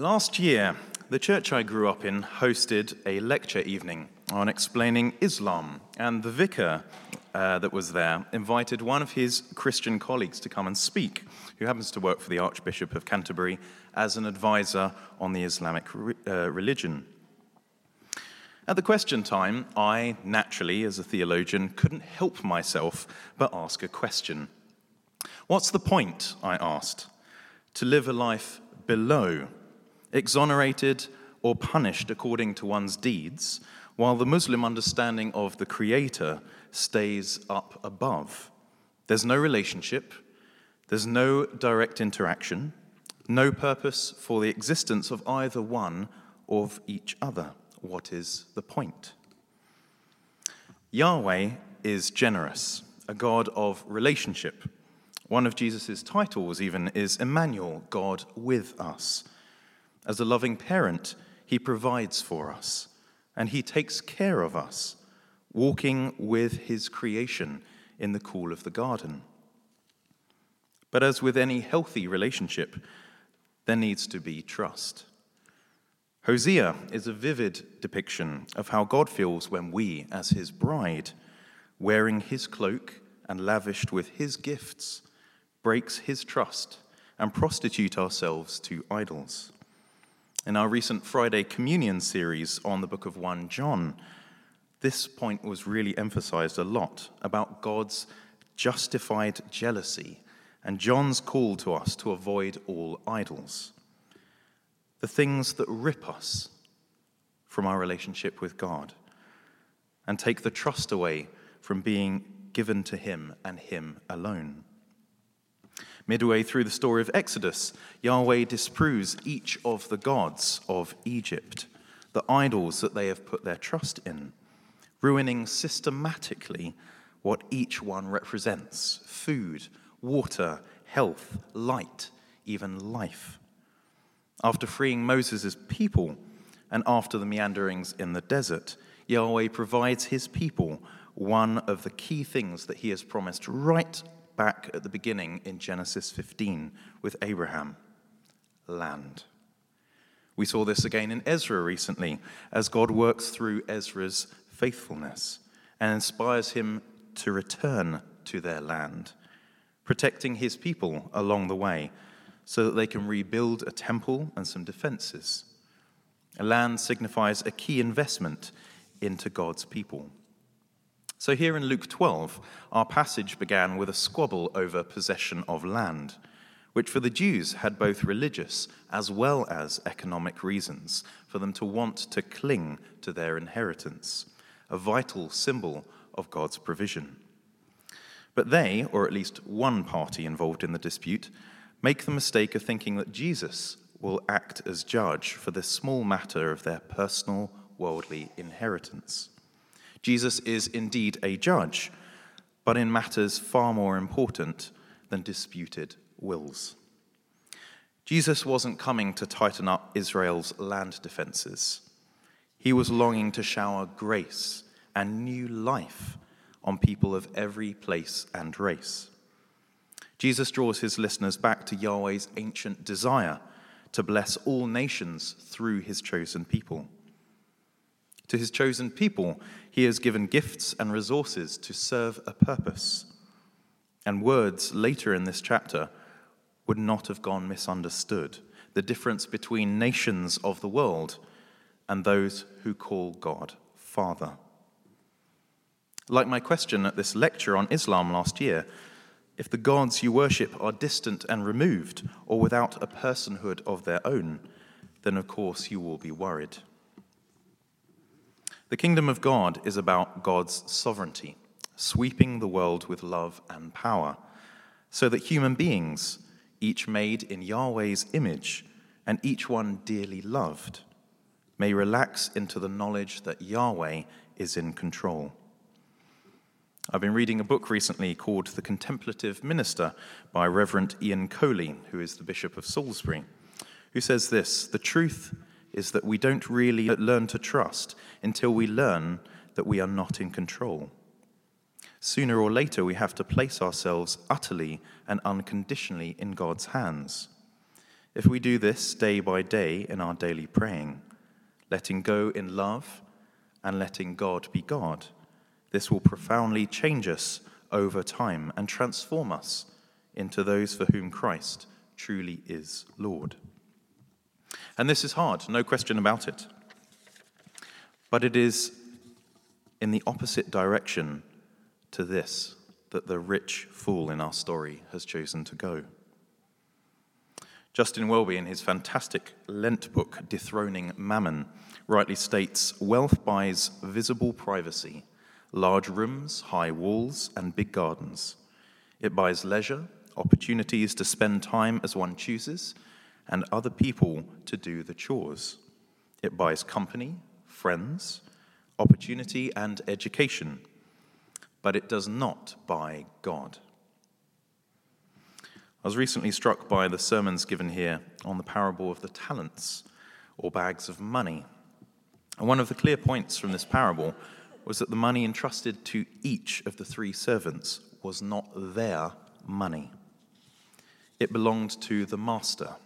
Last year, the church I grew up in hosted a lecture evening on explaining Islam, and the vicar uh, that was there invited one of his Christian colleagues to come and speak, who happens to work for the Archbishop of Canterbury as an advisor on the Islamic re- uh, religion. At the question time, I, naturally, as a theologian, couldn't help myself but ask a question. What's the point, I asked, to live a life below, exonerated or punished according to one's deeds, while the Muslim understanding of the Creator stays up above? There's no relationship, there's no direct interaction, no purpose for the existence of either one of each other. What is the point? Yahweh is generous, a God of relationship. One of Jesus' titles, even, is Emmanuel, God with us. As a loving parent, he provides for us and he takes care of us, walking with his creation in the cool of the garden. But as with any healthy relationship, there needs to be trust. Hosea is a vivid depiction of how God feels when we, as his bride, wearing his cloak and lavished with his gifts, breaks his trust and prostitute ourselves to idols. In our recent Friday communion series on the book of 1 John, this point was really emphasized a lot about God's justified jealousy and John's call to us to avoid all idols the things that rip us from our relationship with God and take the trust away from being given to Him and Him alone. Midway through the story of Exodus, Yahweh disproves each of the gods of Egypt, the idols that they have put their trust in, ruining systematically what each one represents food, water, health, light, even life. After freeing Moses' people and after the meanderings in the desert, Yahweh provides his people one of the key things that he has promised right back at the beginning in Genesis 15 with Abraham land. We saw this again in Ezra recently as God works through Ezra's faithfulness and inspires him to return to their land, protecting his people along the way so that they can rebuild a temple and some defenses. A land signifies a key investment into God's people. So, here in Luke 12, our passage began with a squabble over possession of land, which for the Jews had both religious as well as economic reasons for them to want to cling to their inheritance, a vital symbol of God's provision. But they, or at least one party involved in the dispute, make the mistake of thinking that Jesus will act as judge for this small matter of their personal worldly inheritance. Jesus is indeed a judge, but in matters far more important than disputed wills. Jesus wasn't coming to tighten up Israel's land defenses. He was longing to shower grace and new life on people of every place and race. Jesus draws his listeners back to Yahweh's ancient desire to bless all nations through his chosen people. To his chosen people, he has given gifts and resources to serve a purpose. And words later in this chapter would not have gone misunderstood. The difference between nations of the world and those who call God Father. Like my question at this lecture on Islam last year, if the gods you worship are distant and removed or without a personhood of their own, then of course you will be worried. The kingdom of God is about God's sovereignty, sweeping the world with love and power, so that human beings, each made in Yahweh's image and each one dearly loved, may relax into the knowledge that Yahweh is in control. I've been reading a book recently called The Contemplative Minister by Reverend Ian Cowley, who is the Bishop of Salisbury, who says this The truth is that we don't really learn to trust until we learn that we are not in control. Sooner or later, we have to place ourselves utterly and unconditionally in God's hands. If we do this day by day in our daily praying, letting go in love and letting God be God, this will profoundly change us over time and transform us into those for whom Christ truly is Lord. And this is hard, no question about it. But it is in the opposite direction to this that the rich fool in our story has chosen to go. Justin Welby, in his fantastic Lent book, Dethroning Mammon, rightly states Wealth buys visible privacy, large rooms, high walls, and big gardens. It buys leisure, opportunities to spend time as one chooses, and other people to do the chores. It buys company, friends, opportunity, and education, but it does not buy God. I was recently struck by the sermons given here on the parable of the talents or bags of money. And one of the clear points from this parable was that the money entrusted to each of the three servants was not their money, it belonged to the master.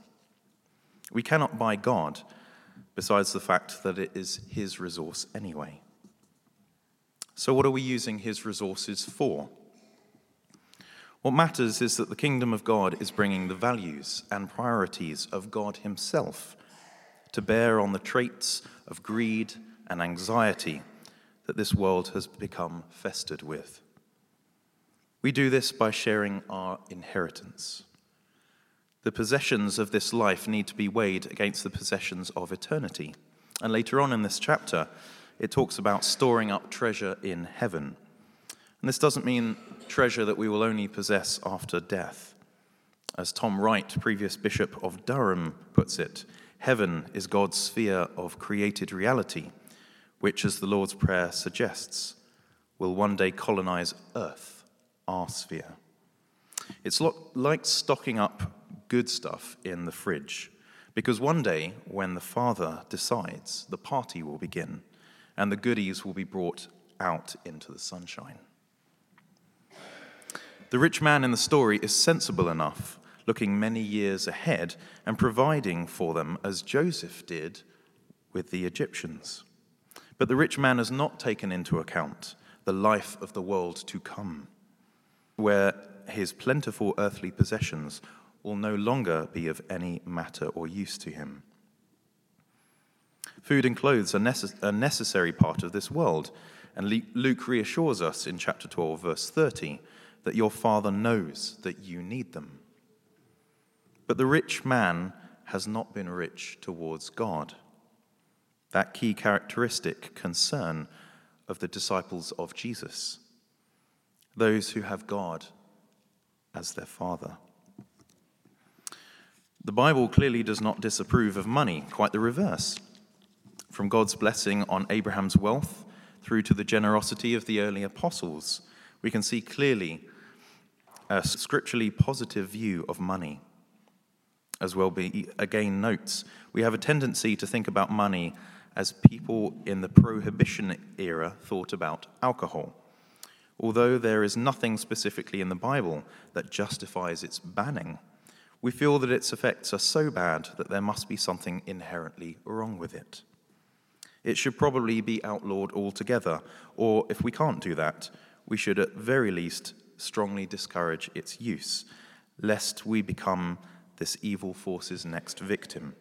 We cannot buy God, besides the fact that it is his resource anyway. So, what are we using his resources for? What matters is that the kingdom of God is bringing the values and priorities of God Himself to bear on the traits of greed and anxiety that this world has become festered with. We do this by sharing our inheritance. The possessions of this life need to be weighed against the possessions of eternity. And later on in this chapter, it talks about storing up treasure in heaven. And this doesn't mean treasure that we will only possess after death. As Tom Wright, previous Bishop of Durham, puts it, heaven is God's sphere of created reality, which, as the Lord's Prayer suggests, will one day colonize earth, our sphere. It's like stocking up good stuff in the fridge, because one day, when the Father decides, the party will begin and the goodies will be brought out into the sunshine. The rich man in the story is sensible enough, looking many years ahead and providing for them as Joseph did with the Egyptians. But the rich man has not taken into account the life of the world to come, where his plentiful earthly possessions will no longer be of any matter or use to him. Food and clothes are necess- a necessary part of this world, and Luke reassures us in chapter 12, verse 30 that your Father knows that you need them. But the rich man has not been rich towards God. That key characteristic, concern of the disciples of Jesus, those who have God as their Father. The Bible clearly does not disapprove of money, quite the reverse. From God's blessing on Abraham's wealth through to the generosity of the early apostles, we can see clearly a scripturally positive view of money. As Welby again notes, we have a tendency to think about money as people in the prohibition era thought about alcohol. Although there is nothing specifically in the Bible that justifies its banning, we feel that its effects are so bad that there must be something inherently wrong with it. It should probably be outlawed altogether, or if we can't do that, we should at very least strongly discourage its use, lest we become this evil force's next victim.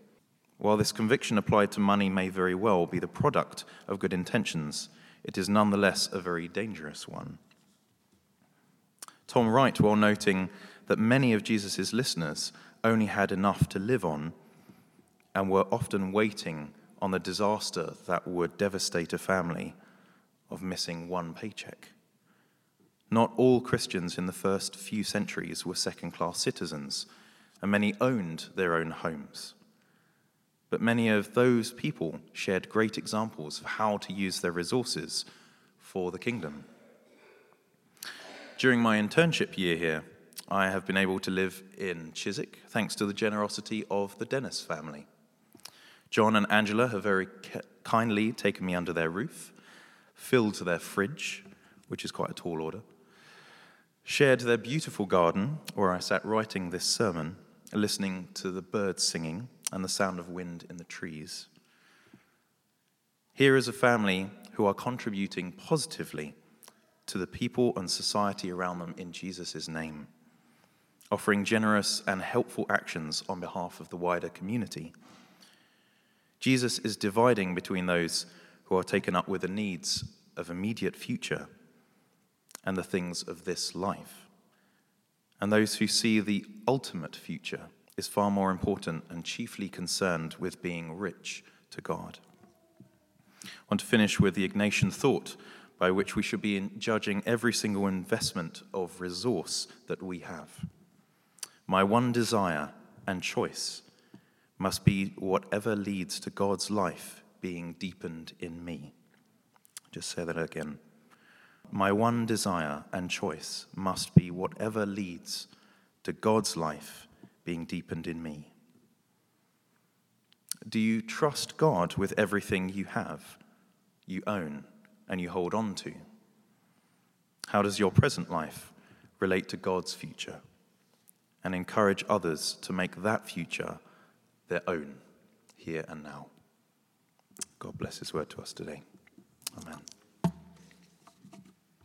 While this conviction applied to money may very well be the product of good intentions, it is nonetheless a very dangerous one. Tom Wright, while noting that many of Jesus' listeners only had enough to live on and were often waiting on the disaster that would devastate a family of missing one paycheck. Not all Christians in the first few centuries were second class citizens, and many owned their own homes. But many of those people shared great examples of how to use their resources for the kingdom. During my internship year here, I have been able to live in Chiswick thanks to the generosity of the Dennis family. John and Angela have very kindly taken me under their roof, filled their fridge, which is quite a tall order, shared their beautiful garden where I sat writing this sermon, listening to the birds singing and the sound of wind in the trees. Here is a family who are contributing positively to the people and society around them in Jesus' name, offering generous and helpful actions on behalf of the wider community. Jesus is dividing between those who are taken up with the needs of immediate future and the things of this life, and those who see the ultimate future is far more important and chiefly concerned with being rich to God. I want to finish with the Ignatian thought by which we should be judging every single investment of resource that we have. My one desire and choice must be whatever leads to God's life being deepened in me. Just say that again. My one desire and choice must be whatever leads to God's life being deepened in me. Do you trust God with everything you have, you own, and you hold on to? How does your present life relate to God's future? And encourage others to make that future their own here and now. God bless His word to us today. Amen.